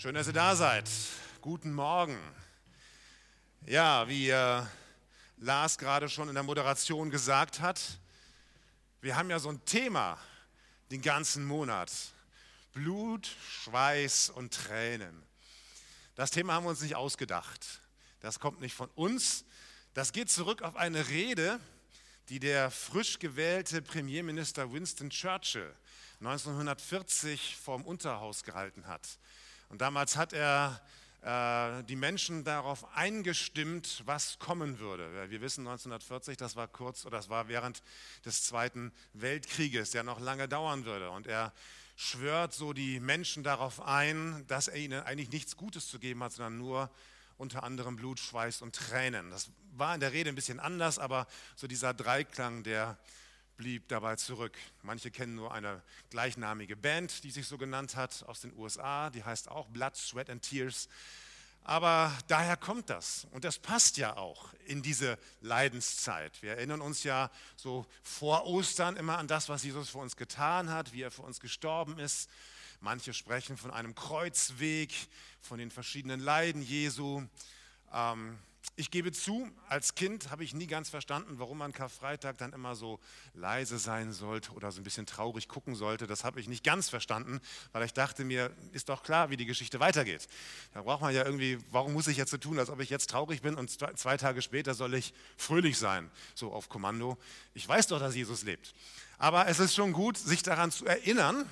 Schön, dass ihr da seid. Guten Morgen. Ja, wie äh, Lars gerade schon in der Moderation gesagt hat, wir haben ja so ein Thema den ganzen Monat. Blut, Schweiß und Tränen. Das Thema haben wir uns nicht ausgedacht. Das kommt nicht von uns. Das geht zurück auf eine Rede, die der frisch gewählte Premierminister Winston Churchill 1940 vorm Unterhaus gehalten hat. Und damals hat er äh, die Menschen darauf eingestimmt, was kommen würde. Wir wissen 1940, das war kurz oder das war während des Zweiten Weltkrieges, der noch lange dauern würde. Und er schwört so die Menschen darauf ein, dass er ihnen eigentlich nichts Gutes zu geben hat, sondern nur unter anderem Blut, Schweiß und Tränen. Das war in der Rede ein bisschen anders, aber so dieser Dreiklang, der blieb dabei zurück. Manche kennen nur eine gleichnamige Band, die sich so genannt hat, aus den USA, die heißt auch Blood, Sweat and Tears. Aber daher kommt das und das passt ja auch in diese Leidenszeit. Wir erinnern uns ja so vor Ostern immer an das, was Jesus für uns getan hat, wie er für uns gestorben ist. Manche sprechen von einem Kreuzweg, von den verschiedenen Leiden Jesu. Ähm, ich gebe zu, als Kind habe ich nie ganz verstanden, warum man Karfreitag dann immer so leise sein sollte oder so ein bisschen traurig gucken sollte. Das habe ich nicht ganz verstanden, weil ich dachte mir, ist doch klar, wie die Geschichte weitergeht. Da braucht man ja irgendwie, warum muss ich jetzt so tun, als ob ich jetzt traurig bin und zwei Tage später soll ich fröhlich sein, so auf Kommando. Ich weiß doch, dass Jesus lebt. Aber es ist schon gut, sich daran zu erinnern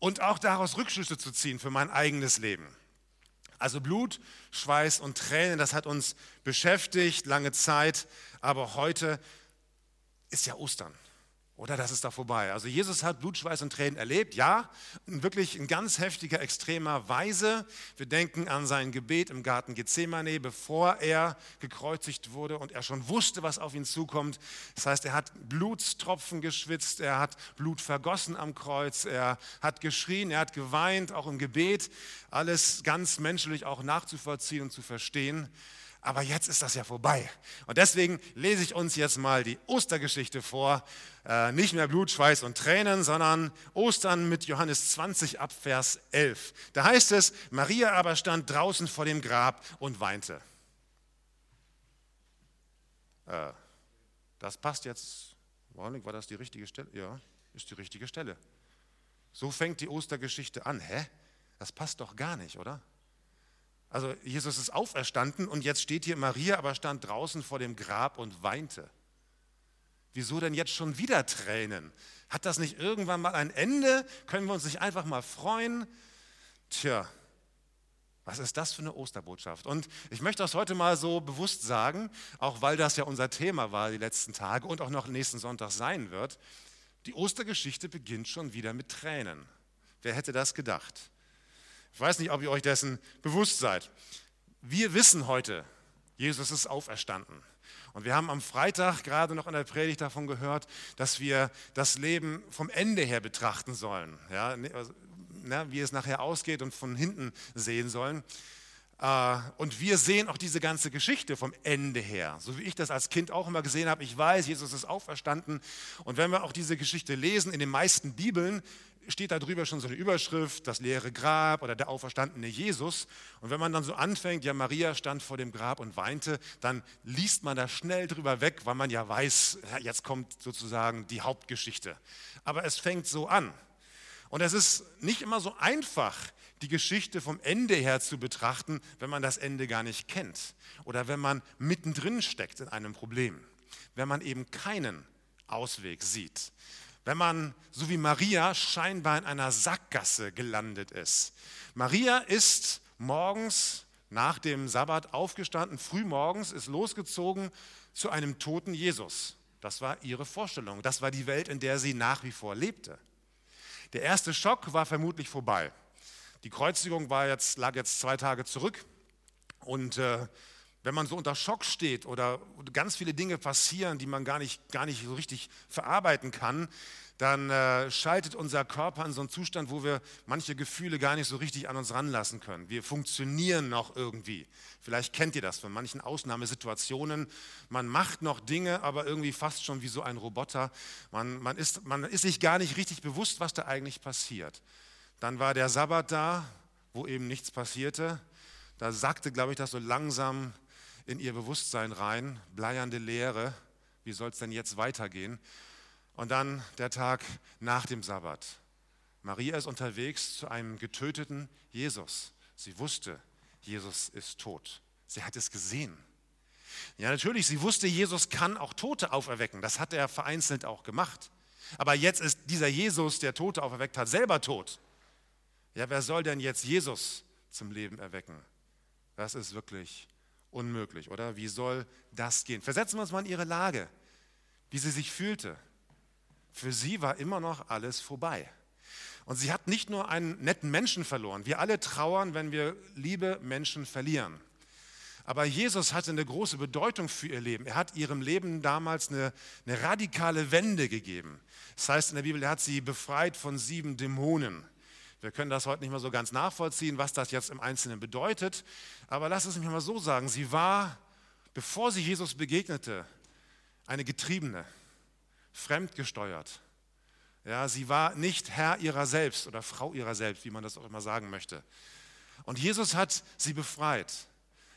und auch daraus Rückschlüsse zu ziehen für mein eigenes Leben. Also Blut, Schweiß und Tränen, das hat uns beschäftigt lange Zeit, aber heute ist ja Ostern. Oder das ist da vorbei. Also Jesus hat Blut, Schweiß und Tränen erlebt, ja, wirklich in ganz heftiger, extremer Weise. Wir denken an sein Gebet im Garten Gethsemane, bevor er gekreuzigt wurde und er schon wusste, was auf ihn zukommt. Das heißt, er hat Blutstropfen geschwitzt, er hat Blut vergossen am Kreuz, er hat geschrien, er hat geweint, auch im Gebet. Alles ganz menschlich auch nachzuvollziehen und zu verstehen. Aber jetzt ist das ja vorbei. Und deswegen lese ich uns jetzt mal die Ostergeschichte vor. Äh, nicht mehr Blut, Schweiß und Tränen, sondern Ostern mit Johannes 20 ab Vers 11. Da heißt es, Maria aber stand draußen vor dem Grab und weinte. Äh, das passt jetzt. War das die richtige Stelle? Ja, ist die richtige Stelle. So fängt die Ostergeschichte an. Hä? Das passt doch gar nicht, oder? Also Jesus ist auferstanden und jetzt steht hier Maria, aber stand draußen vor dem Grab und weinte. Wieso denn jetzt schon wieder Tränen? Hat das nicht irgendwann mal ein Ende? Können wir uns nicht einfach mal freuen? Tja, was ist das für eine Osterbotschaft? Und ich möchte das heute mal so bewusst sagen, auch weil das ja unser Thema war die letzten Tage und auch noch nächsten Sonntag sein wird. Die Ostergeschichte beginnt schon wieder mit Tränen. Wer hätte das gedacht? Ich weiß nicht, ob ihr euch dessen bewusst seid. Wir wissen heute, Jesus ist auferstanden. Und wir haben am Freitag gerade noch in der Predigt davon gehört, dass wir das Leben vom Ende her betrachten sollen. Ja, ne, also, na, wie es nachher ausgeht und von hinten sehen sollen. Äh, und wir sehen auch diese ganze Geschichte vom Ende her, so wie ich das als Kind auch immer gesehen habe. Ich weiß, Jesus ist auferstanden. Und wenn wir auch diese Geschichte lesen, in den meisten Bibeln steht da drüber schon so eine Überschrift, das leere Grab oder der auferstandene Jesus. Und wenn man dann so anfängt, ja, Maria stand vor dem Grab und weinte, dann liest man da schnell drüber weg, weil man ja weiß, jetzt kommt sozusagen die Hauptgeschichte. Aber es fängt so an. Und es ist nicht immer so einfach, die Geschichte vom Ende her zu betrachten, wenn man das Ende gar nicht kennt oder wenn man mittendrin steckt in einem Problem, wenn man eben keinen Ausweg sieht wenn man, so wie Maria, scheinbar in einer Sackgasse gelandet ist. Maria ist morgens nach dem Sabbat aufgestanden, früh morgens, ist losgezogen zu einem toten Jesus. Das war ihre Vorstellung. Das war die Welt, in der sie nach wie vor lebte. Der erste Schock war vermutlich vorbei. Die Kreuzigung war jetzt, lag jetzt zwei Tage zurück. Und äh, wenn man so unter Schock steht oder ganz viele Dinge passieren, die man gar nicht, gar nicht so richtig verarbeiten kann, dann äh, schaltet unser Körper in so einen Zustand, wo wir manche Gefühle gar nicht so richtig an uns ranlassen können. Wir funktionieren noch irgendwie. Vielleicht kennt ihr das von manchen Ausnahmesituationen. Man macht noch Dinge, aber irgendwie fast schon wie so ein Roboter. Man, man, ist, man ist sich gar nicht richtig bewusst, was da eigentlich passiert. Dann war der Sabbat da, wo eben nichts passierte. Da sagte, glaube ich, das so langsam in ihr Bewusstsein rein, bleiernde Leere, wie soll es denn jetzt weitergehen? Und dann der Tag nach dem Sabbat. Maria ist unterwegs zu einem getöteten Jesus. Sie wusste, Jesus ist tot. Sie hat es gesehen. Ja, natürlich, sie wusste, Jesus kann auch Tote auferwecken. Das hat er vereinzelt auch gemacht. Aber jetzt ist dieser Jesus, der Tote auferweckt hat, selber tot. Ja, wer soll denn jetzt Jesus zum Leben erwecken? Das ist wirklich unmöglich, oder? Wie soll das gehen? Versetzen wir uns mal in ihre Lage, wie sie sich fühlte. Für sie war immer noch alles vorbei. Und sie hat nicht nur einen netten Menschen verloren. Wir alle trauern, wenn wir liebe Menschen verlieren. Aber Jesus hatte eine große Bedeutung für ihr Leben. Er hat ihrem Leben damals eine, eine radikale Wende gegeben. Das heißt in der Bibel, er hat sie befreit von sieben Dämonen. Wir können das heute nicht mehr so ganz nachvollziehen, was das jetzt im Einzelnen bedeutet. Aber lass es mich mal so sagen. Sie war, bevor sie Jesus begegnete, eine Getriebene, fremdgesteuert. Ja, sie war nicht Herr ihrer selbst oder Frau ihrer selbst, wie man das auch immer sagen möchte. Und Jesus hat sie befreit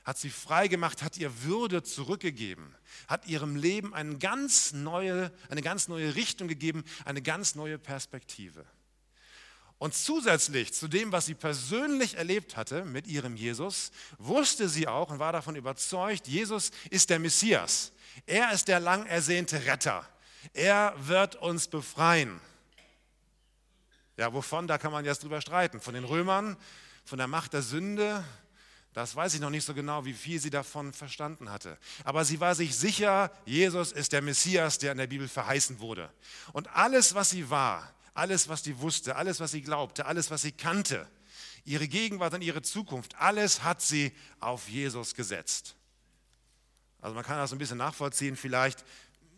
hat sie frei gemacht, hat ihr Würde zurückgegeben, hat ihrem Leben eine ganz neue, eine ganz neue Richtung gegeben, eine ganz neue Perspektive. Und zusätzlich zu dem, was sie persönlich erlebt hatte mit ihrem Jesus, wusste sie auch und war davon überzeugt, Jesus ist der Messias. Er ist der lang ersehnte Retter. Er wird uns befreien. Ja, wovon, da kann man jetzt drüber streiten. Von den Römern, von der Macht der Sünde, das weiß ich noch nicht so genau, wie viel sie davon verstanden hatte. Aber sie war sich sicher, Jesus ist der Messias, der in der Bibel verheißen wurde. Und alles, was sie war, alles, was sie wusste, alles, was sie glaubte, alles, was sie kannte, ihre Gegenwart und ihre Zukunft, alles hat sie auf Jesus gesetzt. Also man kann das ein bisschen nachvollziehen, vielleicht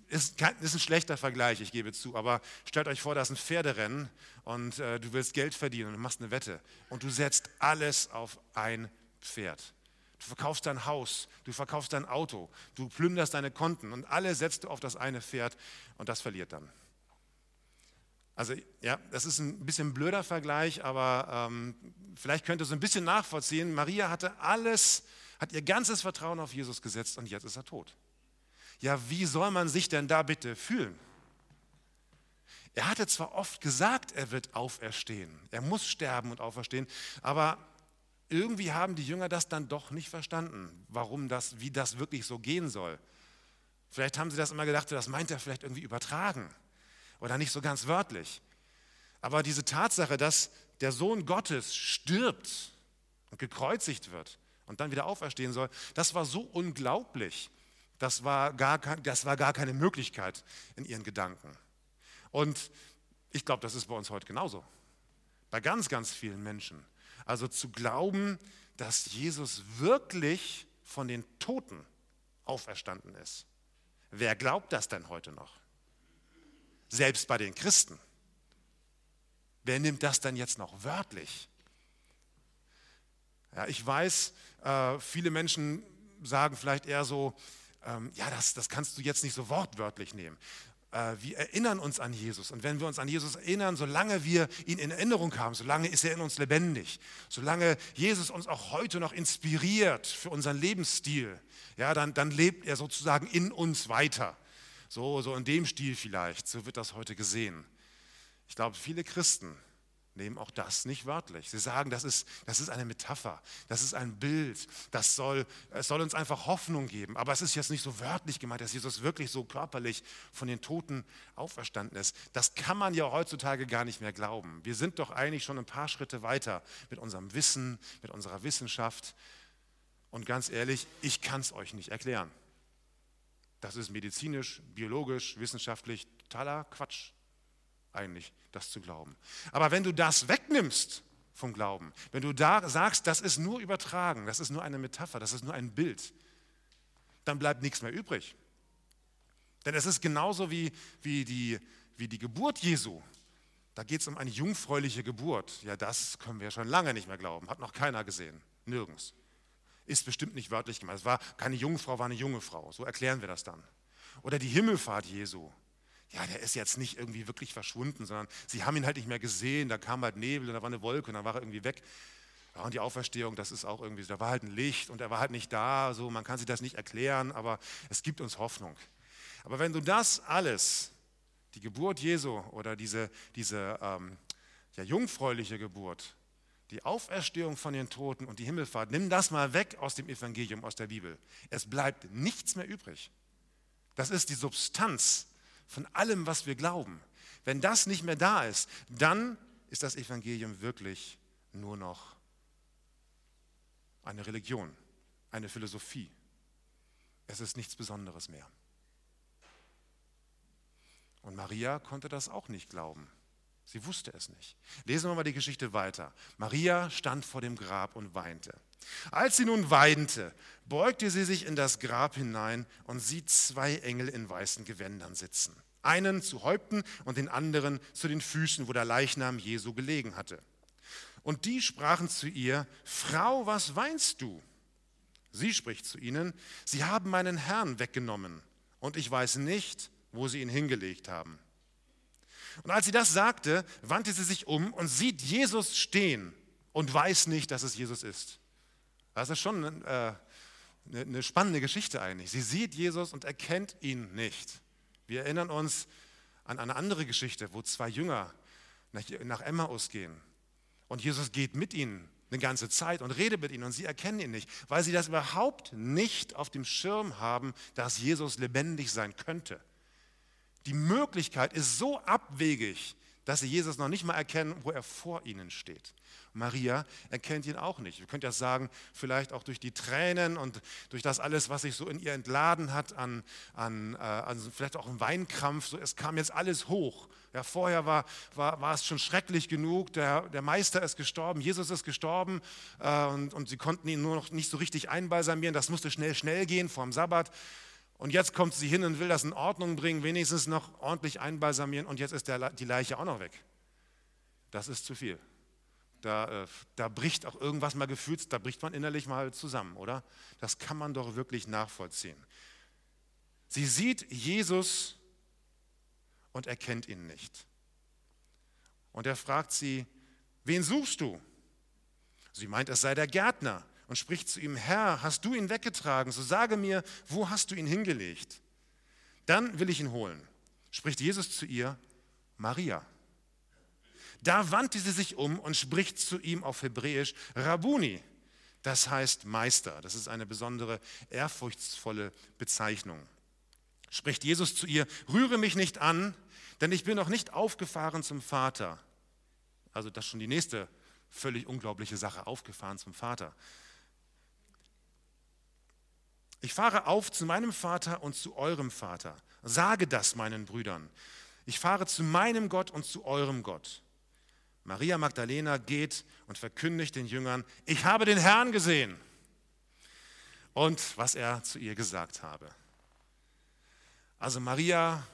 ist, ist ein schlechter Vergleich, ich gebe zu, aber stellt euch vor, da ist ein Pferderennen und äh, du willst Geld verdienen und machst eine Wette und du setzt alles auf ein Pferd. Du verkaufst dein Haus, du verkaufst dein Auto, du plünderst deine Konten und alle setzt du auf das eine Pferd und das verliert dann. Also ja, das ist ein bisschen blöder Vergleich, aber ähm, vielleicht könnt ihr so ein bisschen nachvollziehen. Maria hatte alles, hat ihr ganzes Vertrauen auf Jesus gesetzt und jetzt ist er tot. Ja, wie soll man sich denn da bitte fühlen? Er hatte zwar oft gesagt, er wird auferstehen, er muss sterben und auferstehen, aber irgendwie haben die Jünger das dann doch nicht verstanden, warum das, wie das wirklich so gehen soll. Vielleicht haben sie das immer gedacht, das meint er vielleicht irgendwie übertragen oder nicht so ganz wörtlich. Aber diese Tatsache, dass der Sohn Gottes stirbt und gekreuzigt wird und dann wieder auferstehen soll, das war so unglaublich. Das war gar, das war gar keine Möglichkeit in ihren Gedanken. Und ich glaube, das ist bei uns heute genauso. Bei ganz, ganz vielen Menschen. Also zu glauben, dass Jesus wirklich von den Toten auferstanden ist. Wer glaubt das denn heute noch? Selbst bei den Christen. Wer nimmt das denn jetzt noch wörtlich? Ja, ich weiß, äh, viele Menschen sagen vielleicht eher so, ähm, ja, das, das kannst du jetzt nicht so wortwörtlich nehmen. Äh, wir erinnern uns an Jesus. Und wenn wir uns an Jesus erinnern, solange wir ihn in Erinnerung haben, solange ist er in uns lebendig. Solange Jesus uns auch heute noch inspiriert für unseren Lebensstil, ja, dann, dann lebt er sozusagen in uns weiter. So, so in dem Stil vielleicht, so wird das heute gesehen. Ich glaube, viele Christen nehmen auch das nicht wörtlich. Sie sagen, das ist, das ist eine Metapher, das ist ein Bild, das soll, es soll uns einfach Hoffnung geben. Aber es ist jetzt nicht so wörtlich gemeint, dass Jesus wirklich so körperlich von den Toten auferstanden ist. Das kann man ja heutzutage gar nicht mehr glauben. Wir sind doch eigentlich schon ein paar Schritte weiter mit unserem Wissen, mit unserer Wissenschaft. Und ganz ehrlich, ich kann es euch nicht erklären. Das ist medizinisch, biologisch, wissenschaftlich totaler Quatsch eigentlich, das zu glauben. Aber wenn du das wegnimmst vom Glauben, wenn du da sagst, das ist nur übertragen, das ist nur eine Metapher, das ist nur ein Bild, dann bleibt nichts mehr übrig. Denn es ist genauso wie, wie, die, wie die Geburt Jesu. Da geht es um eine jungfräuliche Geburt. Ja, das können wir schon lange nicht mehr glauben. Hat noch keiner gesehen. Nirgends. Ist bestimmt nicht wörtlich gemeint. Es war keine Jungfrau, war eine junge Frau. So erklären wir das dann. Oder die Himmelfahrt Jesu ja, der ist jetzt nicht irgendwie wirklich verschwunden, sondern sie haben ihn halt nicht mehr gesehen, da kam halt Nebel und da war eine Wolke und dann war er irgendwie weg. Ja, und die Auferstehung, das ist auch irgendwie, da war halt ein Licht und er war halt nicht da, so, man kann sich das nicht erklären, aber es gibt uns Hoffnung. Aber wenn du das alles, die Geburt Jesu oder diese, diese ähm, ja, jungfräuliche Geburt, die Auferstehung von den Toten und die Himmelfahrt, nimm das mal weg aus dem Evangelium, aus der Bibel. Es bleibt nichts mehr übrig. Das ist die Substanz von allem, was wir glauben. Wenn das nicht mehr da ist, dann ist das Evangelium wirklich nur noch eine Religion, eine Philosophie. Es ist nichts Besonderes mehr. Und Maria konnte das auch nicht glauben. Sie wusste es nicht. Lesen wir mal die Geschichte weiter. Maria stand vor dem Grab und weinte. Als sie nun weinte, beugte sie sich in das Grab hinein und sieht zwei Engel in weißen Gewändern sitzen. Einen zu Häupten und den anderen zu den Füßen, wo der Leichnam Jesu gelegen hatte. Und die sprachen zu ihr, Frau, was weinst du? Sie spricht zu ihnen, Sie haben meinen Herrn weggenommen und ich weiß nicht, wo sie ihn hingelegt haben. Und als sie das sagte, wandte sie sich um und sieht Jesus stehen und weiß nicht, dass es Jesus ist. Das ist schon äh, eine spannende Geschichte eigentlich. Sie sieht Jesus und erkennt ihn nicht. Wir erinnern uns an eine andere Geschichte, wo zwei Jünger nach Emmaus gehen und Jesus geht mit ihnen eine ganze Zeit und redet mit ihnen und sie erkennen ihn nicht, weil sie das überhaupt nicht auf dem Schirm haben, dass Jesus lebendig sein könnte. Die Möglichkeit ist so abwegig, dass sie Jesus noch nicht mal erkennen, wo er vor ihnen steht. Maria erkennt ihn auch nicht. Wir könnten ja sagen, vielleicht auch durch die Tränen und durch das alles, was sich so in ihr entladen hat, an, an, äh, also vielleicht auch ein Weinkrampf. So, es kam jetzt alles hoch. Ja, vorher war, war, war es schon schrecklich genug. Der, der Meister ist gestorben, Jesus ist gestorben äh, und, und sie konnten ihn nur noch nicht so richtig einbalsamieren. Das musste schnell, schnell gehen vor dem Sabbat. Und jetzt kommt sie hin und will das in Ordnung bringen, wenigstens noch ordentlich einbalsamieren und jetzt ist der, die Leiche auch noch weg. Das ist zu viel. Da, äh, da bricht auch irgendwas mal gefühlt, da bricht man innerlich mal zusammen, oder? Das kann man doch wirklich nachvollziehen. Sie sieht Jesus und erkennt ihn nicht. Und er fragt sie, wen suchst du? Sie meint, es sei der Gärtner und spricht zu ihm, Herr, hast du ihn weggetragen? So sage mir, wo hast du ihn hingelegt? Dann will ich ihn holen. Spricht Jesus zu ihr, Maria. Da wandte sie sich um und spricht zu ihm auf Hebräisch, Rabuni. Das heißt Meister. Das ist eine besondere, ehrfurchtsvolle Bezeichnung. Spricht Jesus zu ihr, rühre mich nicht an, denn ich bin noch nicht aufgefahren zum Vater. Also das ist schon die nächste völlig unglaubliche Sache, aufgefahren zum Vater. Ich fahre auf zu meinem Vater und zu eurem Vater. Sage das meinen Brüdern. Ich fahre zu meinem Gott und zu eurem Gott. Maria Magdalena geht und verkündigt den Jüngern, ich habe den Herrn gesehen und was er zu ihr gesagt habe. Also Maria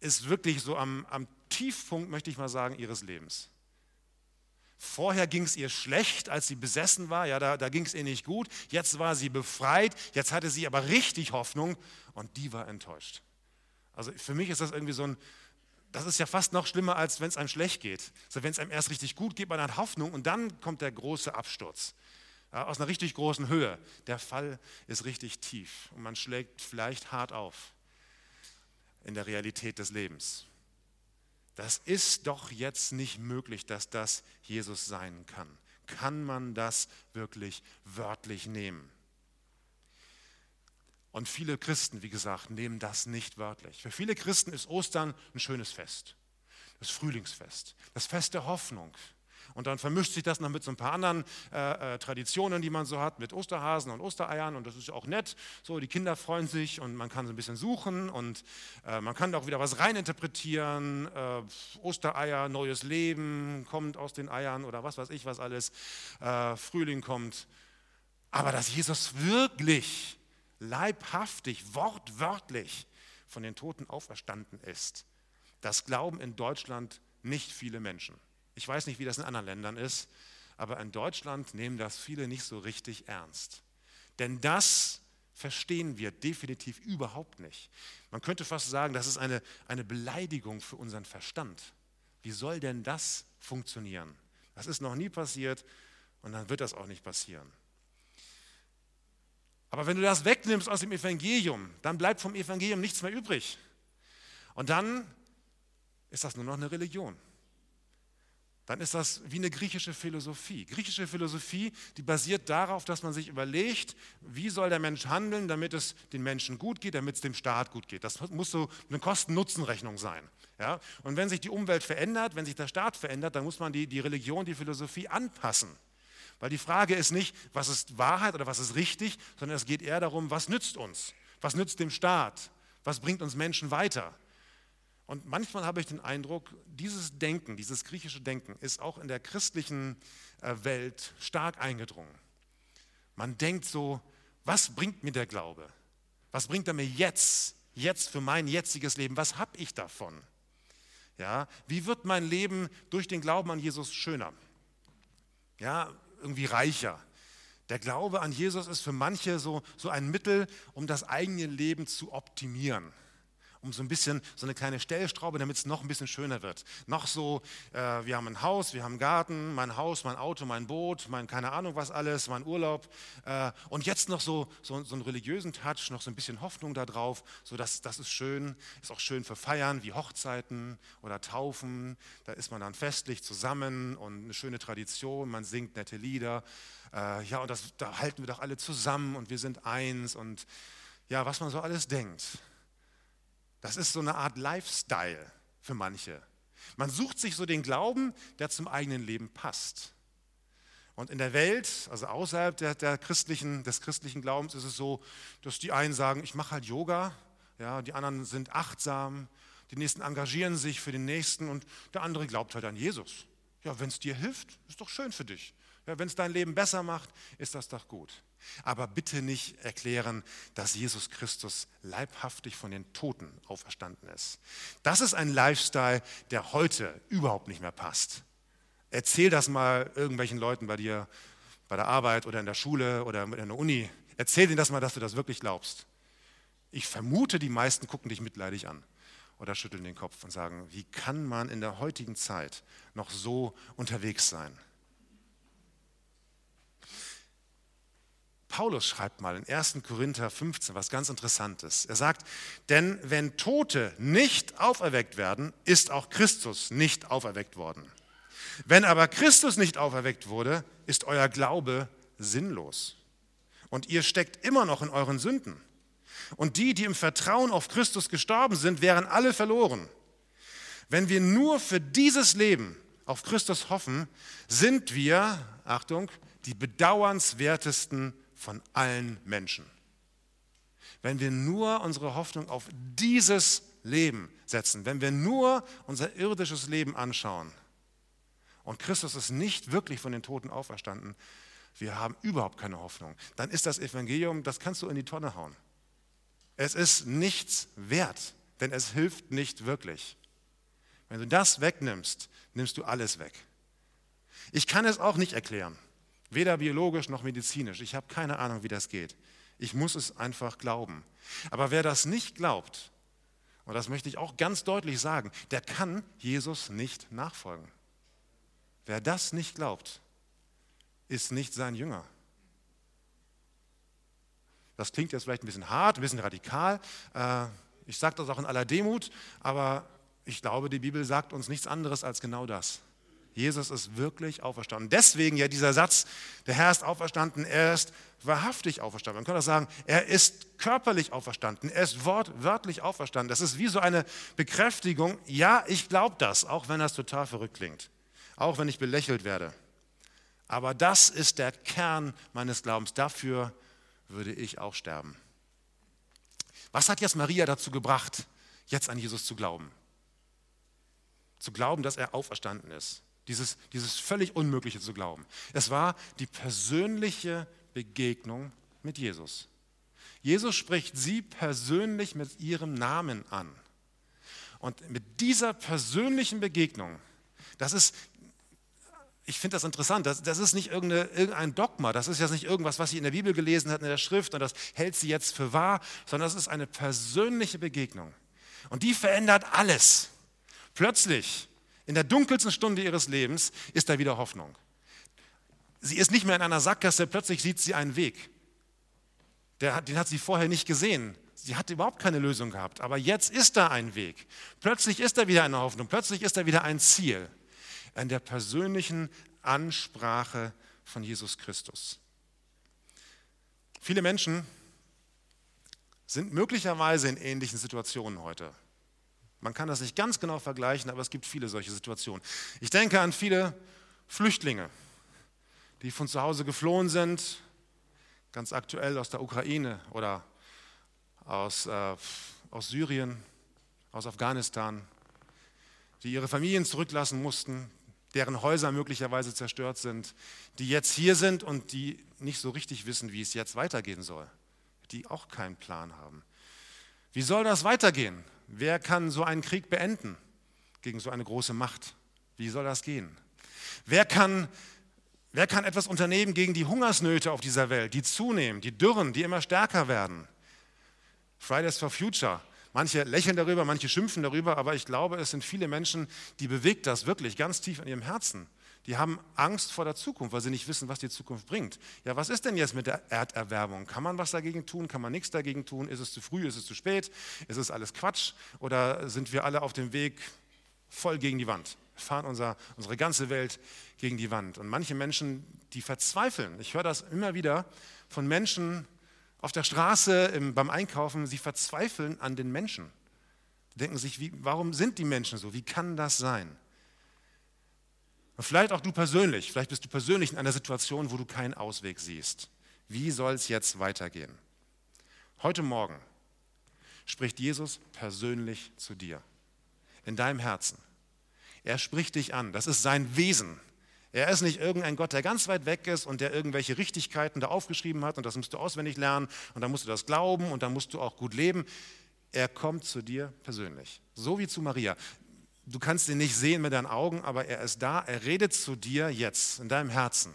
ist wirklich so am, am Tiefpunkt, möchte ich mal sagen, ihres Lebens. Vorher ging es ihr schlecht, als sie besessen war, ja, da, da ging es ihr nicht gut. Jetzt war sie befreit, jetzt hatte sie aber richtig Hoffnung und die war enttäuscht. Also für mich ist das irgendwie so ein, das ist ja fast noch schlimmer, als wenn es einem schlecht geht. Also wenn es einem erst richtig gut geht, man hat Hoffnung und dann kommt der große Absturz. Ja, aus einer richtig großen Höhe. Der Fall ist richtig tief und man schlägt vielleicht hart auf in der Realität des Lebens das ist doch jetzt nicht möglich, dass das Jesus sein kann. Kann man das wirklich wörtlich nehmen? Und viele Christen, wie gesagt, nehmen das nicht wörtlich. Für viele Christen ist Ostern ein schönes Fest. Das Frühlingsfest, das Fest der Hoffnung, und dann vermischt sich das noch mit so ein paar anderen äh, äh, Traditionen, die man so hat, mit Osterhasen und Ostereiern. Und das ist auch nett. So, die Kinder freuen sich und man kann so ein bisschen suchen und äh, man kann da auch wieder was reininterpretieren. Äh, Ostereier, neues Leben kommt aus den Eiern oder was weiß ich, was alles. Äh, Frühling kommt. Aber dass Jesus wirklich leibhaftig, wortwörtlich von den Toten auferstanden ist, das glauben in Deutschland nicht viele Menschen. Ich weiß nicht, wie das in anderen Ländern ist, aber in Deutschland nehmen das viele nicht so richtig ernst. Denn das verstehen wir definitiv überhaupt nicht. Man könnte fast sagen, das ist eine, eine Beleidigung für unseren Verstand. Wie soll denn das funktionieren? Das ist noch nie passiert Und dann wird das auch nicht passieren. Aber wenn du das wegnimmst aus dem Evangelium, dann bleibt vom Evangelium nichts mehr übrig. Und dann ist das nur noch eine Religion. Dann ist das wie eine griechische Philosophie. Griechische Philosophie, die basiert darauf, dass man sich überlegt, wie soll der Mensch handeln, damit es den Menschen gut geht, damit es dem Staat gut geht. Das muss so eine Kosten-Nutzen-Rechnung sein. Ja? Und wenn sich die Umwelt verändert, wenn sich der Staat verändert, dann muss man die, die Religion, die Philosophie anpassen. Weil die Frage ist nicht, was ist Wahrheit oder was ist richtig, sondern es geht eher darum, was nützt uns? Was nützt dem Staat? Was bringt uns Menschen weiter? Und manchmal habe ich den Eindruck, dieses Denken, dieses griechische Denken ist auch in der christlichen äh, Welt stark eingedrungen. Man denkt so, was bringt mir der Glaube? Was bringt er mir jetzt, jetzt für mein jetziges Leben? Was habe ich davon? Ja, wie wird mein Leben durch den Glauben an Jesus schöner? Ja, irgendwie reicher. Der Glaube an Jesus ist für manche so, so ein Mittel, um das eigene Leben zu optimieren um so ein bisschen so eine kleine Stellschraube, damit es noch ein bisschen schöner wird. Noch so, äh, wir haben ein Haus, wir haben einen Garten, mein Haus, mein Auto, mein Boot, mein keine Ahnung was alles, mein Urlaub. Äh, und jetzt noch so, so, so einen religiösen Touch, noch so ein bisschen Hoffnung da drauf. So, das, das ist schön, ist auch schön für Feiern wie Hochzeiten oder Taufen. Da ist man dann festlich zusammen und eine schöne Tradition, man singt nette Lieder. Äh, ja, und das, da halten wir doch alle zusammen und wir sind eins und ja, was man so alles denkt. Das ist so eine Art Lifestyle für manche. Man sucht sich so den Glauben, der zum eigenen Leben passt. Und in der Welt, also außerhalb der, der christlichen, des christlichen Glaubens, ist es so, dass die einen sagen, ich mache halt Yoga, ja, die anderen sind achtsam, die nächsten engagieren sich für den Nächsten und der andere glaubt halt an Jesus. Ja, wenn es dir hilft, ist doch schön für dich. Ja, wenn es dein Leben besser macht, ist das doch gut. Aber bitte nicht erklären, dass Jesus Christus leibhaftig von den Toten auferstanden ist. Das ist ein Lifestyle, der heute überhaupt nicht mehr passt. Erzähl das mal irgendwelchen Leuten bei dir, bei der Arbeit oder in der Schule oder in der Uni. Erzähl denen das mal, dass du das wirklich glaubst. Ich vermute, die meisten gucken dich mitleidig an oder schütteln den Kopf und sagen, wie kann man in der heutigen Zeit noch so unterwegs sein? Paulus schreibt mal in 1. Korinther 15 was ganz Interessantes. Er sagt, denn wenn Tote nicht auferweckt werden, ist auch Christus nicht auferweckt worden. Wenn aber Christus nicht auferweckt wurde, ist euer Glaube sinnlos. Und ihr steckt immer noch in euren Sünden. Und die, die im Vertrauen auf Christus gestorben sind, wären alle verloren. Wenn wir nur für dieses Leben auf Christus hoffen, sind wir, Achtung, die bedauernswertesten von allen Menschen. Wenn wir nur unsere Hoffnung auf dieses Leben setzen, wenn wir nur unser irdisches Leben anschauen und Christus ist nicht wirklich von den Toten auferstanden, wir haben überhaupt keine Hoffnung, dann ist das Evangelium, das kannst du in die Tonne hauen. Es ist nichts wert, denn es hilft nicht wirklich. Wenn du das wegnimmst, nimmst du alles weg. Ich kann es auch nicht erklären. Weder biologisch noch medizinisch. Ich habe keine Ahnung, wie das geht. Ich muss es einfach glauben. Aber wer das nicht glaubt, und das möchte ich auch ganz deutlich sagen, der kann Jesus nicht nachfolgen. Wer das nicht glaubt, ist nicht sein Jünger. Das klingt jetzt vielleicht ein bisschen hart, ein bisschen radikal. Äh, ich sage das auch in aller Demut, aber ich glaube, die Bibel sagt uns nichts anderes als genau das. Jesus ist wirklich auferstanden. Deswegen ja dieser Satz, der Herr ist auferstanden, er ist wahrhaftig auferstanden. Man kann auch sagen, er ist körperlich auferstanden, er ist wortwörtlich auferstanden. Das ist wie so eine Bekräftigung, ja, ich glaube das, auch wenn das total verrückt klingt, auch wenn ich belächelt werde. Aber das ist der Kern meines Glaubens. Dafür würde ich auch sterben. Was hat jetzt Maria dazu gebracht, jetzt an Jesus zu glauben? Zu glauben, dass er auferstanden ist dieses, dieses völlig Unmögliche zu glauben. Es war die persönliche Begegnung mit Jesus. Jesus spricht sie persönlich mit ihrem Namen an. Und mit dieser persönlichen Begegnung, das ist, ich finde das interessant, das, das ist nicht irgendein Dogma, das ist jetzt nicht irgendwas, was sie in der Bibel gelesen hat, in der Schrift und das hält sie jetzt für wahr, sondern das ist eine persönliche Begegnung. Und die verändert alles. Plötzlich in der dunkelsten Stunde ihres Lebens ist da wieder Hoffnung. sie ist nicht mehr in einer Sackgasse, plötzlich sieht sie einen Weg. Der, den hat sie vorher nicht gesehen. Sie hatte überhaupt keine Lösung gehabt. Aber jetzt ist da ein Weg. Plötzlich ist da wieder eine Hoffnung. Plötzlich ist da wieder ein Ziel. In der persönlichen Ansprache von Jesus Christus. Viele Menschen sind möglicherweise in ähnlichen Situationen heute. Man kann das nicht ganz genau vergleichen, aber es gibt viele solche Situationen. Ich denke an viele Flüchtlinge, die von zu Hause geflohen sind, ganz aktuell aus der Ukraine oder aus, äh, aus Syrien, aus Afghanistan, die ihre Familien zurücklassen mussten, deren Häuser möglicherweise zerstört sind, die jetzt hier sind und die nicht so richtig wissen, wie es jetzt weitergehen soll, die auch keinen Plan haben. Wie soll das weitergehen? Wer kann so einen Krieg beenden gegen so eine große Macht? Wie soll das gehen? Wer kann, wer kann etwas unternehmen gegen die Hungersnöte auf dieser Welt, die zunehmen, die Dürren, die immer stärker werden? Fridays for Future. Manche lächeln darüber, manche schimpfen darüber, aber ich glaube, es sind viele Menschen, die bewegt das wirklich ganz tief in ihrem Herzen. Die haben Angst vor der Zukunft, weil sie nicht wissen, was die Zukunft bringt. Ja, was ist denn jetzt mit der Erderwärmung? Kann man was dagegen tun? Kann man nichts dagegen tun? Ist es zu früh? Ist es zu spät? Ist es alles Quatsch? Oder sind wir alle auf dem Weg voll gegen die Wand? Fahren unser, unsere ganze Welt gegen die Wand. Und manche Menschen, die verzweifeln. Ich höre das immer wieder von Menschen auf der Straße, im, beim Einkaufen. Sie verzweifeln an den Menschen. Denken sich, wie, warum sind die Menschen so? Wie kann das sein? Und vielleicht auch du persönlich, vielleicht bist du persönlich in einer Situation, wo du keinen Ausweg siehst. Wie soll es jetzt weitergehen? Heute Morgen spricht Jesus persönlich zu dir, in deinem Herzen. Er spricht dich an, das ist sein Wesen. Er ist nicht irgendein Gott, der ganz weit weg ist und der irgendwelche Richtigkeiten da aufgeschrieben hat und das musst du auswendig lernen und dann musst du das glauben und dann musst du auch gut leben. Er kommt zu dir persönlich, so wie zu Maria. Du kannst ihn nicht sehen mit deinen Augen, aber er ist da. Er redet zu dir jetzt in deinem Herzen.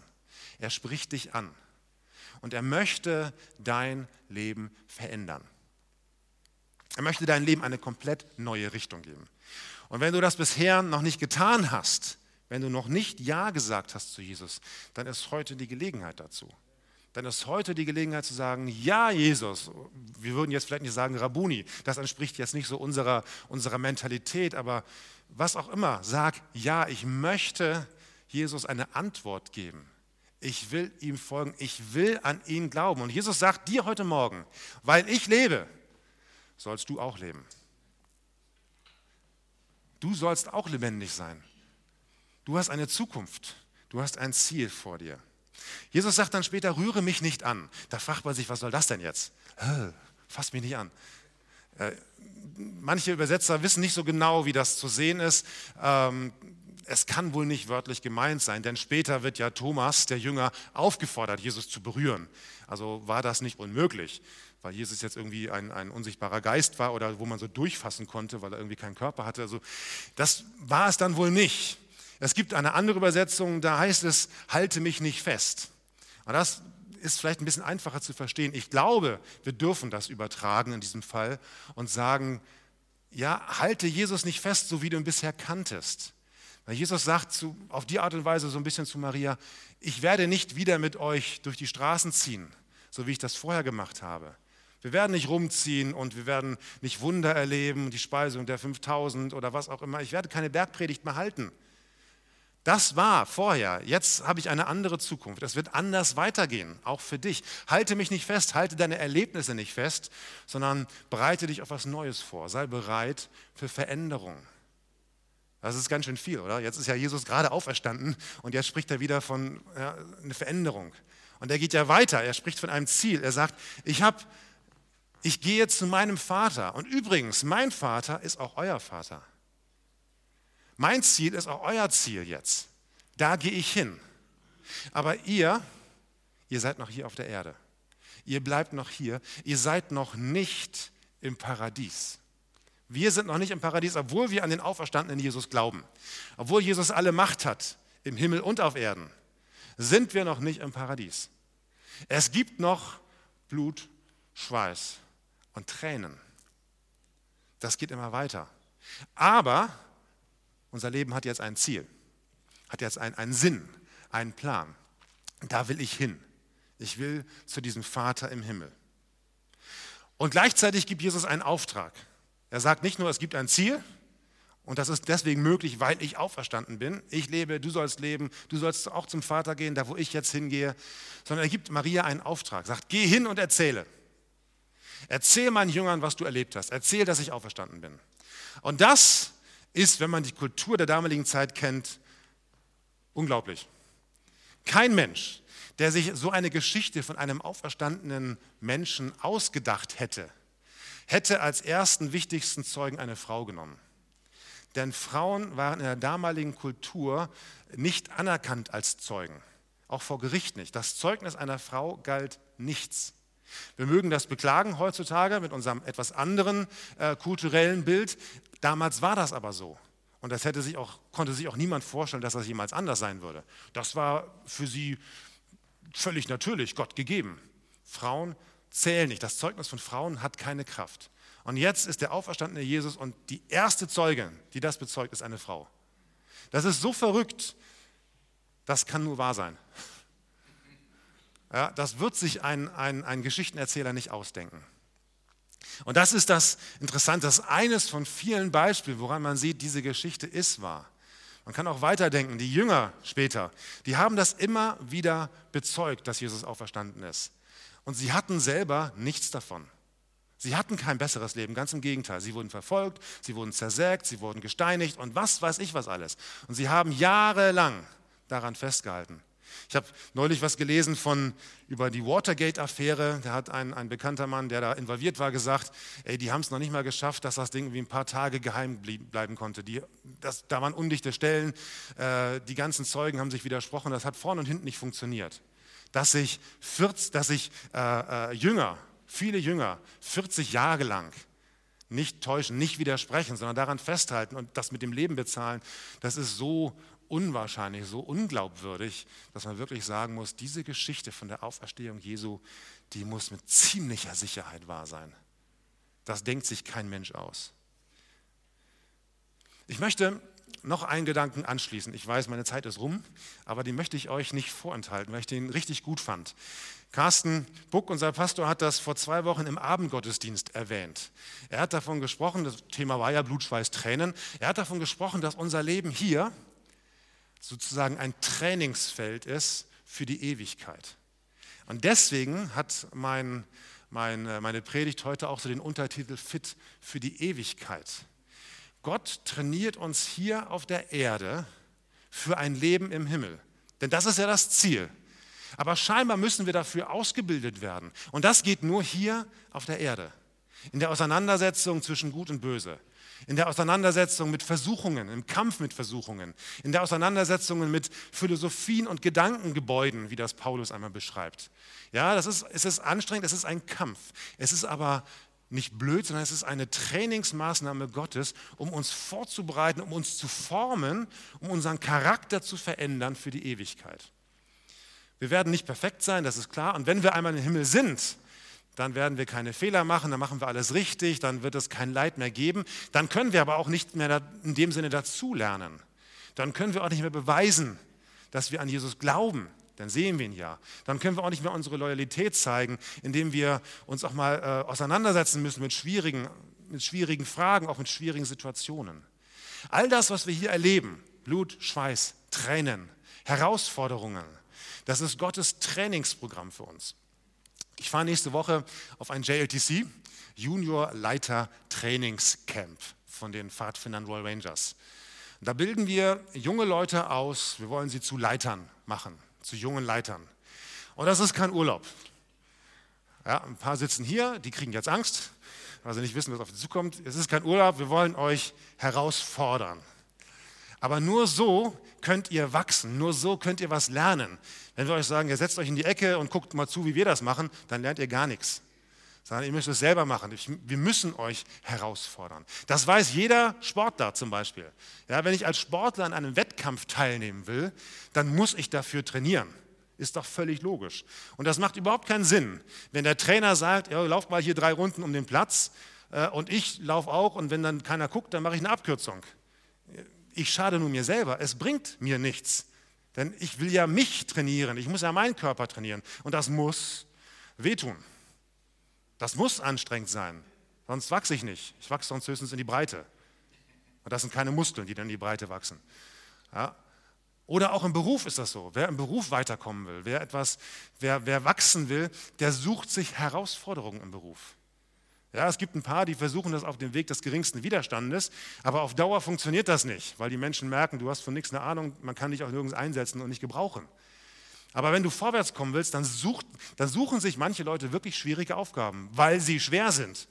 Er spricht dich an. Und er möchte dein Leben verändern. Er möchte dein Leben eine komplett neue Richtung geben. Und wenn du das bisher noch nicht getan hast, wenn du noch nicht Ja gesagt hast zu Jesus, dann ist heute die Gelegenheit dazu. Dann ist heute die Gelegenheit zu sagen, ja Jesus, wir würden jetzt vielleicht nicht sagen Rabuni, das entspricht jetzt nicht so unserer, unserer Mentalität, aber was auch immer, sag, ja, ich möchte Jesus eine Antwort geben. Ich will ihm folgen, ich will an ihn glauben. Und Jesus sagt dir heute Morgen, weil ich lebe, sollst du auch leben. Du sollst auch lebendig sein. Du hast eine Zukunft, du hast ein Ziel vor dir. Jesus sagt dann später, rühre mich nicht an. Da fragt man sich, was soll das denn jetzt? Fass mich nicht an. Manche Übersetzer wissen nicht so genau, wie das zu sehen ist. Ähm, es kann wohl nicht wörtlich gemeint sein, denn später wird ja Thomas, der Jünger, aufgefordert, Jesus zu berühren. Also war das nicht unmöglich, weil Jesus jetzt irgendwie ein, ein unsichtbarer Geist war oder wo man so durchfassen konnte, weil er irgendwie keinen Körper hatte. Also das war es dann wohl nicht. Es gibt eine andere Übersetzung, da heißt es, halte mich nicht fest. Und das ist vielleicht ein bisschen einfacher zu verstehen. Ich glaube, wir dürfen das übertragen in diesem Fall und sagen, ja, halte Jesus nicht fest, so wie du ihn bisher kanntest. Weil Jesus sagt zu, auf die Art und Weise so ein bisschen zu Maria, ich werde nicht wieder mit euch durch die Straßen ziehen, so wie ich das vorher gemacht habe. Wir werden nicht rumziehen und wir werden nicht Wunder erleben, die Speisung der 5000 oder was auch immer. Ich werde keine Bergpredigt mehr halten. Das war vorher. Jetzt habe ich eine andere Zukunft. Es wird anders weitergehen, auch für dich. Halte mich nicht fest, halte deine Erlebnisse nicht fest, sondern bereite dich auf was Neues vor. Sei bereit für Veränderung. Das ist ganz schön viel, oder? Jetzt ist ja Jesus gerade auferstanden und jetzt spricht er wieder von ja, einer Veränderung. Und er geht ja weiter. Er spricht von einem Ziel. Er sagt, ich habe, ich gehe zu meinem Vater. Und übrigens, mein Vater ist auch euer Vater. Mein Ziel ist auch euer Ziel jetzt. Da gehe ich hin. Aber ihr, ihr seid noch hier auf der Erde. Ihr bleibt noch hier. Ihr seid noch nicht im Paradies. Wir sind noch nicht im Paradies, obwohl wir an den auferstandenen Jesus glauben. Obwohl Jesus alle Macht hat, im Himmel und auf Erden, sind wir noch nicht im Paradies. Es gibt noch Blut, Schweiß und Tränen. Das geht immer weiter. Aber unser Leben hat jetzt ein Ziel, hat jetzt einen, einen Sinn, einen Plan. da will ich hin. Ich will zu diesem Vater im Himmel. Und gleichzeitig gibt Jesus einen Auftrag. Er sagt nicht nur, es gibt ein Ziel und das ist deswegen möglich, weil ich auferstanden bin. Ich lebe, du sollst leben, du sollst auch zum Vater gehen, da wo ich jetzt hingehe, sondern er gibt Maria einen Auftrag. Sagt, geh hin und erzähle. Erzähl meinen Jüngern, was du erlebt hast. Erzähl, dass ich auferstanden bin. Und das ist, wenn man die Kultur der damaligen Zeit kennt, unglaublich. Kein Mensch, der sich so eine Geschichte von einem auferstandenen Menschen ausgedacht hätte, hätte als ersten wichtigsten Zeugen eine Frau genommen. Denn Frauen waren in der damaligen Kultur nicht anerkannt als Zeugen, auch vor Gericht nicht. Das Zeugnis einer Frau galt nichts. Wir mögen das beklagen heutzutage mit unserem etwas anderen äh, kulturellen Bild. Damals war das aber so. Und das hätte sich auch, konnte sich auch niemand vorstellen, dass das jemals anders sein würde. Das war für sie völlig natürlich, Gott gegeben. Frauen zählen nicht. Das Zeugnis von Frauen hat keine Kraft. Und jetzt ist der auferstandene Jesus und die erste Zeugin, die das bezeugt, ist eine Frau. Das ist so verrückt, das kann nur wahr sein. Ja, das wird sich ein, ein, ein Geschichtenerzähler nicht ausdenken. Und das ist das Interessante, das ist eines von vielen Beispielen, woran man sieht, diese Geschichte ist wahr. Man kann auch weiterdenken, die Jünger später, die haben das immer wieder bezeugt, dass Jesus auferstanden ist. Und sie hatten selber nichts davon. Sie hatten kein besseres Leben, ganz im Gegenteil. Sie wurden verfolgt, sie wurden zersägt, sie wurden gesteinigt und was weiß ich was alles. Und sie haben jahrelang daran festgehalten. Ich habe neulich was gelesen von, über die Watergate-Affäre. Da hat ein, ein bekannter Mann, der da involviert war, gesagt, ey, die haben es noch nicht mal geschafft, dass das Ding wie ein paar Tage geheim blieb, bleiben konnte. Die, das, da waren undichte Stellen, äh, die ganzen Zeugen haben sich widersprochen, das hat vorne und hinten nicht funktioniert. Dass sich, 40, dass äh, äh, Jünger, viele Jünger, 40 Jahre lang nicht täuschen, nicht widersprechen, sondern daran festhalten und das mit dem Leben bezahlen, das ist so unwahrscheinlich, so unglaubwürdig, dass man wirklich sagen muss, diese Geschichte von der Auferstehung Jesu, die muss mit ziemlicher Sicherheit wahr sein. Das denkt sich kein Mensch aus. Ich möchte noch einen Gedanken anschließen. Ich weiß, meine Zeit ist rum, aber den möchte ich euch nicht vorenthalten, weil ich den richtig gut fand. Carsten Buck, unser Pastor, hat das vor zwei Wochen im Abendgottesdienst erwähnt. Er hat davon gesprochen, das Thema war ja Blutschweiß, Tränen. Er hat davon gesprochen, dass unser Leben hier sozusagen ein Trainingsfeld ist für die Ewigkeit. Und deswegen hat mein, mein, äh, meine Predigt heute auch so den Untertitel Fit für die Ewigkeit. Gott trainiert uns hier auf der Erde für ein Leben im Himmel. Denn das ist ja das Ziel. Aber scheinbar müssen wir dafür ausgebildet werden. Und das geht nur hier auf der Erde. In der Auseinandersetzung zwischen Gut und Böse in der Auseinandersetzung mit Versuchungen, im Kampf mit Versuchungen, in der Auseinandersetzung mit Philosophien und Gedankengebäuden, wie das Paulus einmal beschreibt. Ja, das ist, es ist anstrengend, es ist ein Kampf. Es ist aber nicht blöd, sondern es ist eine Trainingsmaßnahme Gottes, um uns vorzubereiten, um uns zu formen, um unseren Charakter zu verändern für die Ewigkeit. Wir werden nicht perfekt sein, das ist klar. Und wenn wir einmal im Himmel sind, dann werden wir keine Fehler machen, dann machen wir alles richtig, dann wird es kein Leid mehr geben. Dann können wir aber auch nicht mehr in dem Sinne dazulernen. Dann können wir auch nicht mehr beweisen, dass wir an Jesus glauben. Dann sehen wir ihn ja. Dann können wir auch nicht mehr unsere Loyalität zeigen, indem wir uns auch mal äh, auseinandersetzen müssen mit schwierigen, mit schwierigen Fragen, auch mit schwierigen Situationen. All das, was wir hier erleben, Blut, Schweiß, Tränen, Herausforderungen, das ist Gottes Trainingsprogramm für uns. Ich fahre nächste Woche auf ein JLTC, Junior Leiter Trainingscamp von den Pfadfindern Royal Rangers. Da bilden wir junge Leute aus, wir wollen sie zu Leitern machen, zu jungen Leitern. Und das ist kein Urlaub. Ja, ein paar sitzen hier, die kriegen jetzt Angst, weil sie nicht wissen, was auf sie zukommt. Es ist kein Urlaub, wir wollen euch herausfordern. Aber nur so könnt ihr wachsen, nur so könnt ihr was lernen. Wenn wir euch sagen, ihr setzt euch in die Ecke und guckt mal zu, wie wir das machen, dann lernt ihr gar nichts. Sondern ihr müsst es selber machen. wir müssen euch herausfordern. Das weiß jeder Sportler zum Beispiel. Ja, wenn ich als Sportler an einem Wettkampf teilnehmen will, dann muss ich dafür trainieren. Ist doch völlig logisch. Und das macht überhaupt keinen Sinn, wenn der Trainer sagt, ja, lauf mal hier drei Runden um den Platz äh, und ich laufe auch und wenn dann keiner guckt, dann mache ich eine Abkürzung. Ich schade nur mir selber. Es bringt mir nichts Denn ich will ja mich trainieren, ich muss ja meinen Körper trainieren. Und das muss wehtun. Das muss anstrengend sein, sonst wachse ich nicht. Ich wachse sonst höchstens in die Breite. Und das sind keine Muskeln, die dann in die Breite wachsen. Ja? Oder auch im Beruf ist das so. Wer im Beruf weiterkommen will, wer etwas, wer, wer wachsen will, der sucht sich Herausforderungen im Beruf. Ja, es gibt ein paar, die versuchen das auf dem Weg des geringsten Widerstandes, aber auf Dauer funktioniert das nicht, weil die Menschen merken, du hast von nichts eine Ahnung, man kann dich auch nirgends einsetzen und nicht gebrauchen. Aber wenn du vorwärts kommen willst, dann, such, dann suchen sich manche Leute wirklich schwierige Aufgaben, weil sie schwer sind,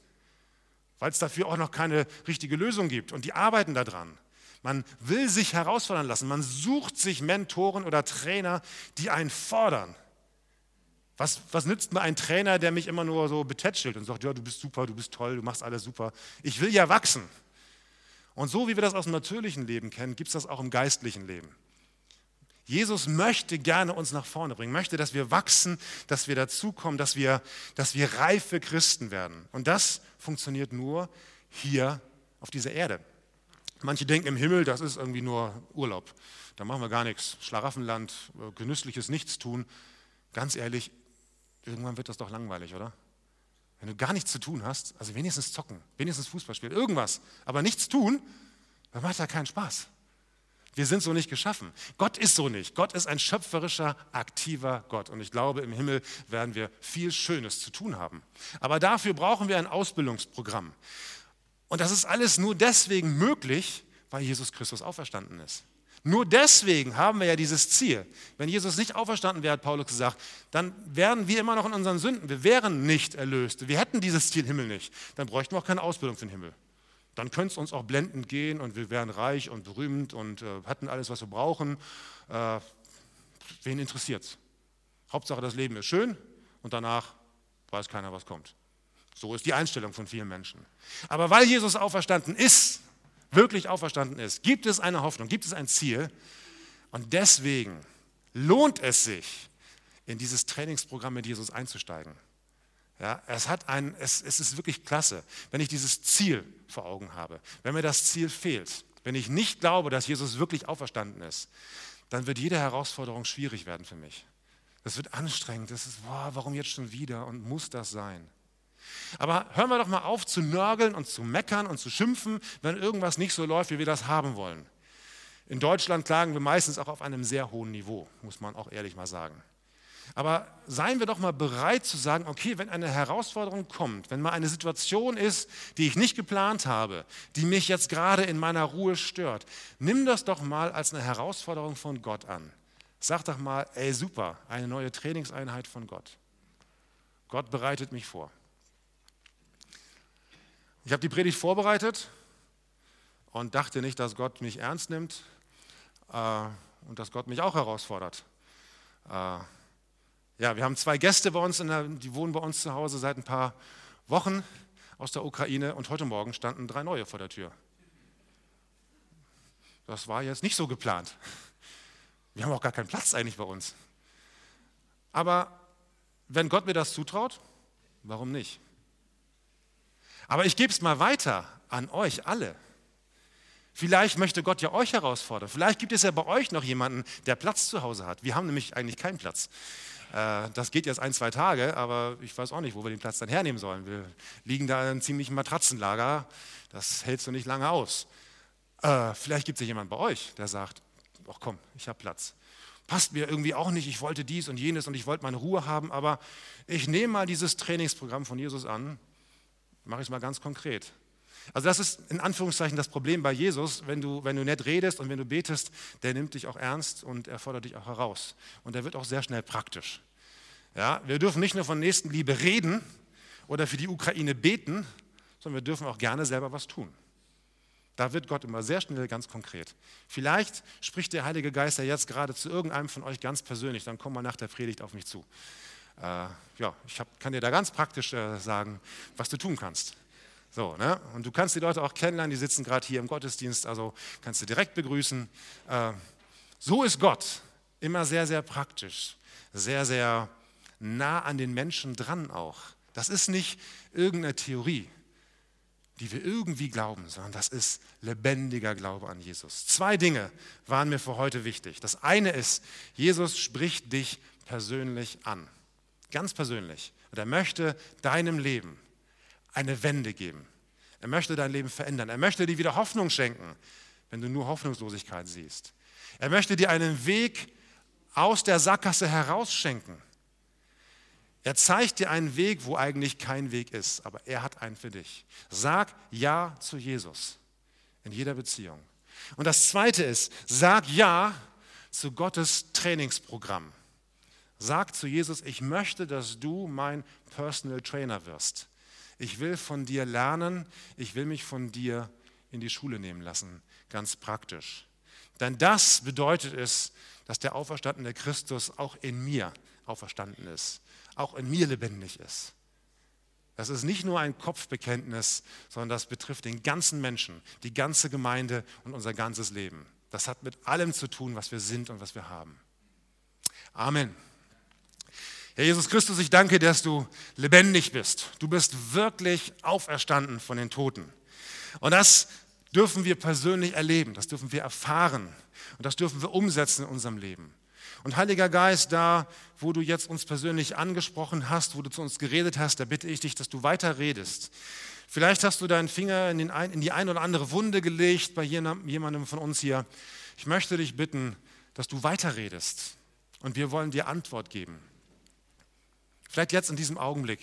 weil es dafür auch noch keine richtige Lösung gibt und die arbeiten daran. Man will sich herausfordern lassen, man sucht sich Mentoren oder Trainer, die einen fordern. Was, was nützt mir ein Trainer, der mich immer nur so betätschelt und sagt, ja, du bist super, du bist toll, du machst alles super. Ich will ja wachsen. Und so wie wir das aus dem natürlichen Leben kennen, gibt es das auch im geistlichen Leben. Jesus möchte gerne uns nach vorne bringen, möchte, dass wir wachsen, dass wir dazukommen, dass wir, dass wir reife Christen werden. Und das funktioniert nur hier auf dieser Erde. Manche denken im Himmel, das ist irgendwie nur Urlaub. Da machen wir gar nichts. Schlaraffenland, genüssliches Nichtstun. Ganz ehrlich, Irgendwann wird das doch langweilig, oder? Wenn du gar nichts zu tun hast, also wenigstens zocken, wenigstens Fußball spielen, irgendwas, aber nichts tun, dann macht ja keinen Spaß. Wir sind so nicht geschaffen. Gott ist so nicht. Gott ist ein schöpferischer, aktiver Gott. Und ich glaube, im Himmel werden wir viel Schönes zu tun haben. Aber dafür brauchen wir ein Ausbildungsprogramm. Und das ist alles nur deswegen möglich, weil Jesus Christus auferstanden ist. Nur deswegen haben wir ja dieses Ziel. Wenn Jesus nicht auferstanden wäre, hat Paulus gesagt, dann wären wir immer noch in unseren Sünden. Wir wären nicht erlöst. Wir hätten dieses Ziel Himmel nicht. Dann bräuchten wir auch keine Ausbildung für den Himmel. Dann könnte es uns auch blendend gehen und wir wären reich und berühmt und äh, hatten alles, was wir brauchen. Äh, wen interessiert es? Hauptsache, das Leben ist schön und danach weiß keiner, was kommt. So ist die Einstellung von vielen Menschen. Aber weil Jesus auferstanden ist, wirklich auferstanden ist, gibt es eine Hoffnung, gibt es ein Ziel. Und deswegen lohnt es sich, in dieses Trainingsprogramm mit Jesus einzusteigen. Ja, es, hat ein, es, es ist wirklich klasse, wenn ich dieses Ziel vor Augen habe. Wenn mir das Ziel fehlt, wenn ich nicht glaube, dass Jesus wirklich auferstanden ist, dann wird jede Herausforderung schwierig werden für mich. Das wird anstrengend. Das ist, boah, warum jetzt schon wieder und muss das sein? Aber hören wir doch mal auf zu nörgeln und zu meckern und zu schimpfen, wenn irgendwas nicht so läuft, wie wir das haben wollen. In Deutschland klagen wir meistens auch auf einem sehr hohen Niveau, muss man auch ehrlich mal sagen. Aber seien wir doch mal bereit zu sagen, okay, wenn eine Herausforderung kommt, wenn mal eine Situation ist, die ich nicht geplant habe, die mich jetzt gerade in meiner Ruhe stört, nimm das doch mal als eine Herausforderung von Gott an. Sag doch mal, ey super, eine neue Trainingseinheit von Gott. Gott bereitet mich vor. Ich habe die Predigt vorbereitet und dachte nicht, dass Gott mich ernst nimmt äh, und dass Gott mich auch herausfordert. Äh, ja, wir haben zwei Gäste bei uns, der, die wohnen bei uns zu Hause seit ein paar Wochen aus der Ukraine und heute Morgen standen drei neue vor der Tür. Das war jetzt nicht so geplant. Wir haben auch gar keinen Platz eigentlich bei uns. Aber wenn Gott mir das zutraut, warum nicht? Aber ich gebe es mal weiter an euch alle. Vielleicht möchte Gott ja euch herausfordern. Vielleicht gibt es ja bei euch noch jemanden, der Platz zu Hause hat. Wir haben nämlich eigentlich keinen Platz. Äh, das geht jetzt ein, zwei Tage, aber ich weiß auch nicht, wo wir den Platz dann hernehmen sollen. Wir liegen da in einem ziemlichen Matratzenlager. Das hält so nicht lange aus. Äh, vielleicht gibt es ja jemanden bei euch, der sagt, ach komm, ich habe Platz. Passt mir irgendwie auch nicht, ich wollte dies und jenes und ich wollte meine Ruhe haben, aber ich nehme mal dieses Trainingsprogramm von Jesus an Mache ich es mal ganz konkret. Also das ist in Anführungszeichen das Problem bei Jesus, wenn du, wenn du nett redest und wenn du betest, der nimmt dich auch ernst und er fordert dich auch heraus. Und er wird auch sehr schnell praktisch. Ja, wir dürfen nicht nur von Nächstenliebe reden oder für die Ukraine beten, sondern wir dürfen auch gerne selber was tun. Da wird Gott immer sehr schnell ganz konkret. Vielleicht spricht der Heilige Geist ja jetzt gerade zu irgendeinem von euch ganz persönlich, dann komm mal nach der Predigt auf mich zu äh, ja, ich hab, kann dir da ganz praktisch äh, sagen, was du tun kannst. So, ne? Und du kannst die Leute auch kennenlernen, die sitzen gerade hier im Gottesdienst, also kannst du direkt begrüßen. Äh, so ist Gott immer sehr, sehr praktisch, sehr, sehr nah an den Menschen dran auch. Das ist nicht irgendeine Theorie, die wir irgendwie glauben, sondern das ist lebendiger Glaube an Jesus. Zwei Dinge waren mir für heute wichtig. Das eine ist, Jesus spricht dich persönlich an. Ganz persönlich. Und er möchte deinem Leben eine Wende geben. Er möchte dein Leben verändern. Er möchte dir wieder Hoffnung schenken, wenn du nur Hoffnungslosigkeit siehst. Er möchte dir einen Weg aus der Sackgasse herausschenken. Er zeigt dir einen Weg, wo eigentlich kein Weg ist, aber er hat einen für dich. Sag Ja zu Jesus in jeder Beziehung. Und das Zweite ist, sag Ja zu Gottes Trainingsprogramm. Sag zu Jesus, ich möchte, dass du mein Personal Trainer wirst. Ich will von dir lernen, ich will mich von dir in die Schule nehmen lassen, ganz praktisch. Denn das bedeutet es, dass der auferstandene Christus auch in mir auferstanden ist auch in mir lebendig ist. Das ist nicht nur ein Kopfbekenntnis, sondern das betrifft den ganzen Menschen, die ganze Gemeinde und unser ganzes Leben. Das hat mit allem zu tun, was wir sind und was wir haben. Amen. Herr Jesus Christus, ich danke dass du lebendig bist. Du bist wirklich auferstanden von den Toten. Und das dürfen wir persönlich erleben, das dürfen wir erfahren und das dürfen wir umsetzen in unserem Leben. Und Heiliger Geist, da, wo du jetzt uns persönlich angesprochen hast, wo du zu uns geredet hast, da bitte ich dich, dass du weiter redest. Vielleicht hast du deinen Finger in, ein, in die ein oder andere Wunde gelegt bei jemandem von uns hier. Ich möchte dich bitten, dass du weiterredest. Und wir wollen dir Antwort geben. Vielleicht jetzt in diesem Augenblick.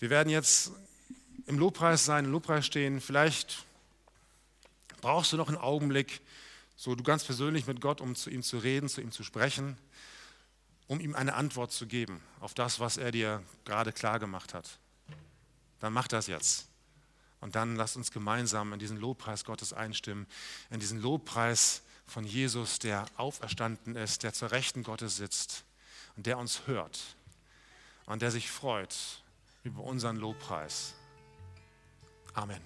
Wir werden jetzt im Lobpreis sein, im Lobpreis stehen. Vielleicht brauchst du noch einen Augenblick, so du ganz persönlich mit Gott, um zu ihm zu reden, zu ihm zu sprechen, um ihm eine Antwort zu geben auf das, was er dir gerade klar gemacht hat. Dann mach das jetzt. Und dann lass uns gemeinsam in diesen Lobpreis Gottes einstimmen, in diesen Lobpreis von Jesus, der auferstanden ist, der zur Rechten Gottes sitzt der uns hört und der sich freut über unseren Lobpreis. Amen.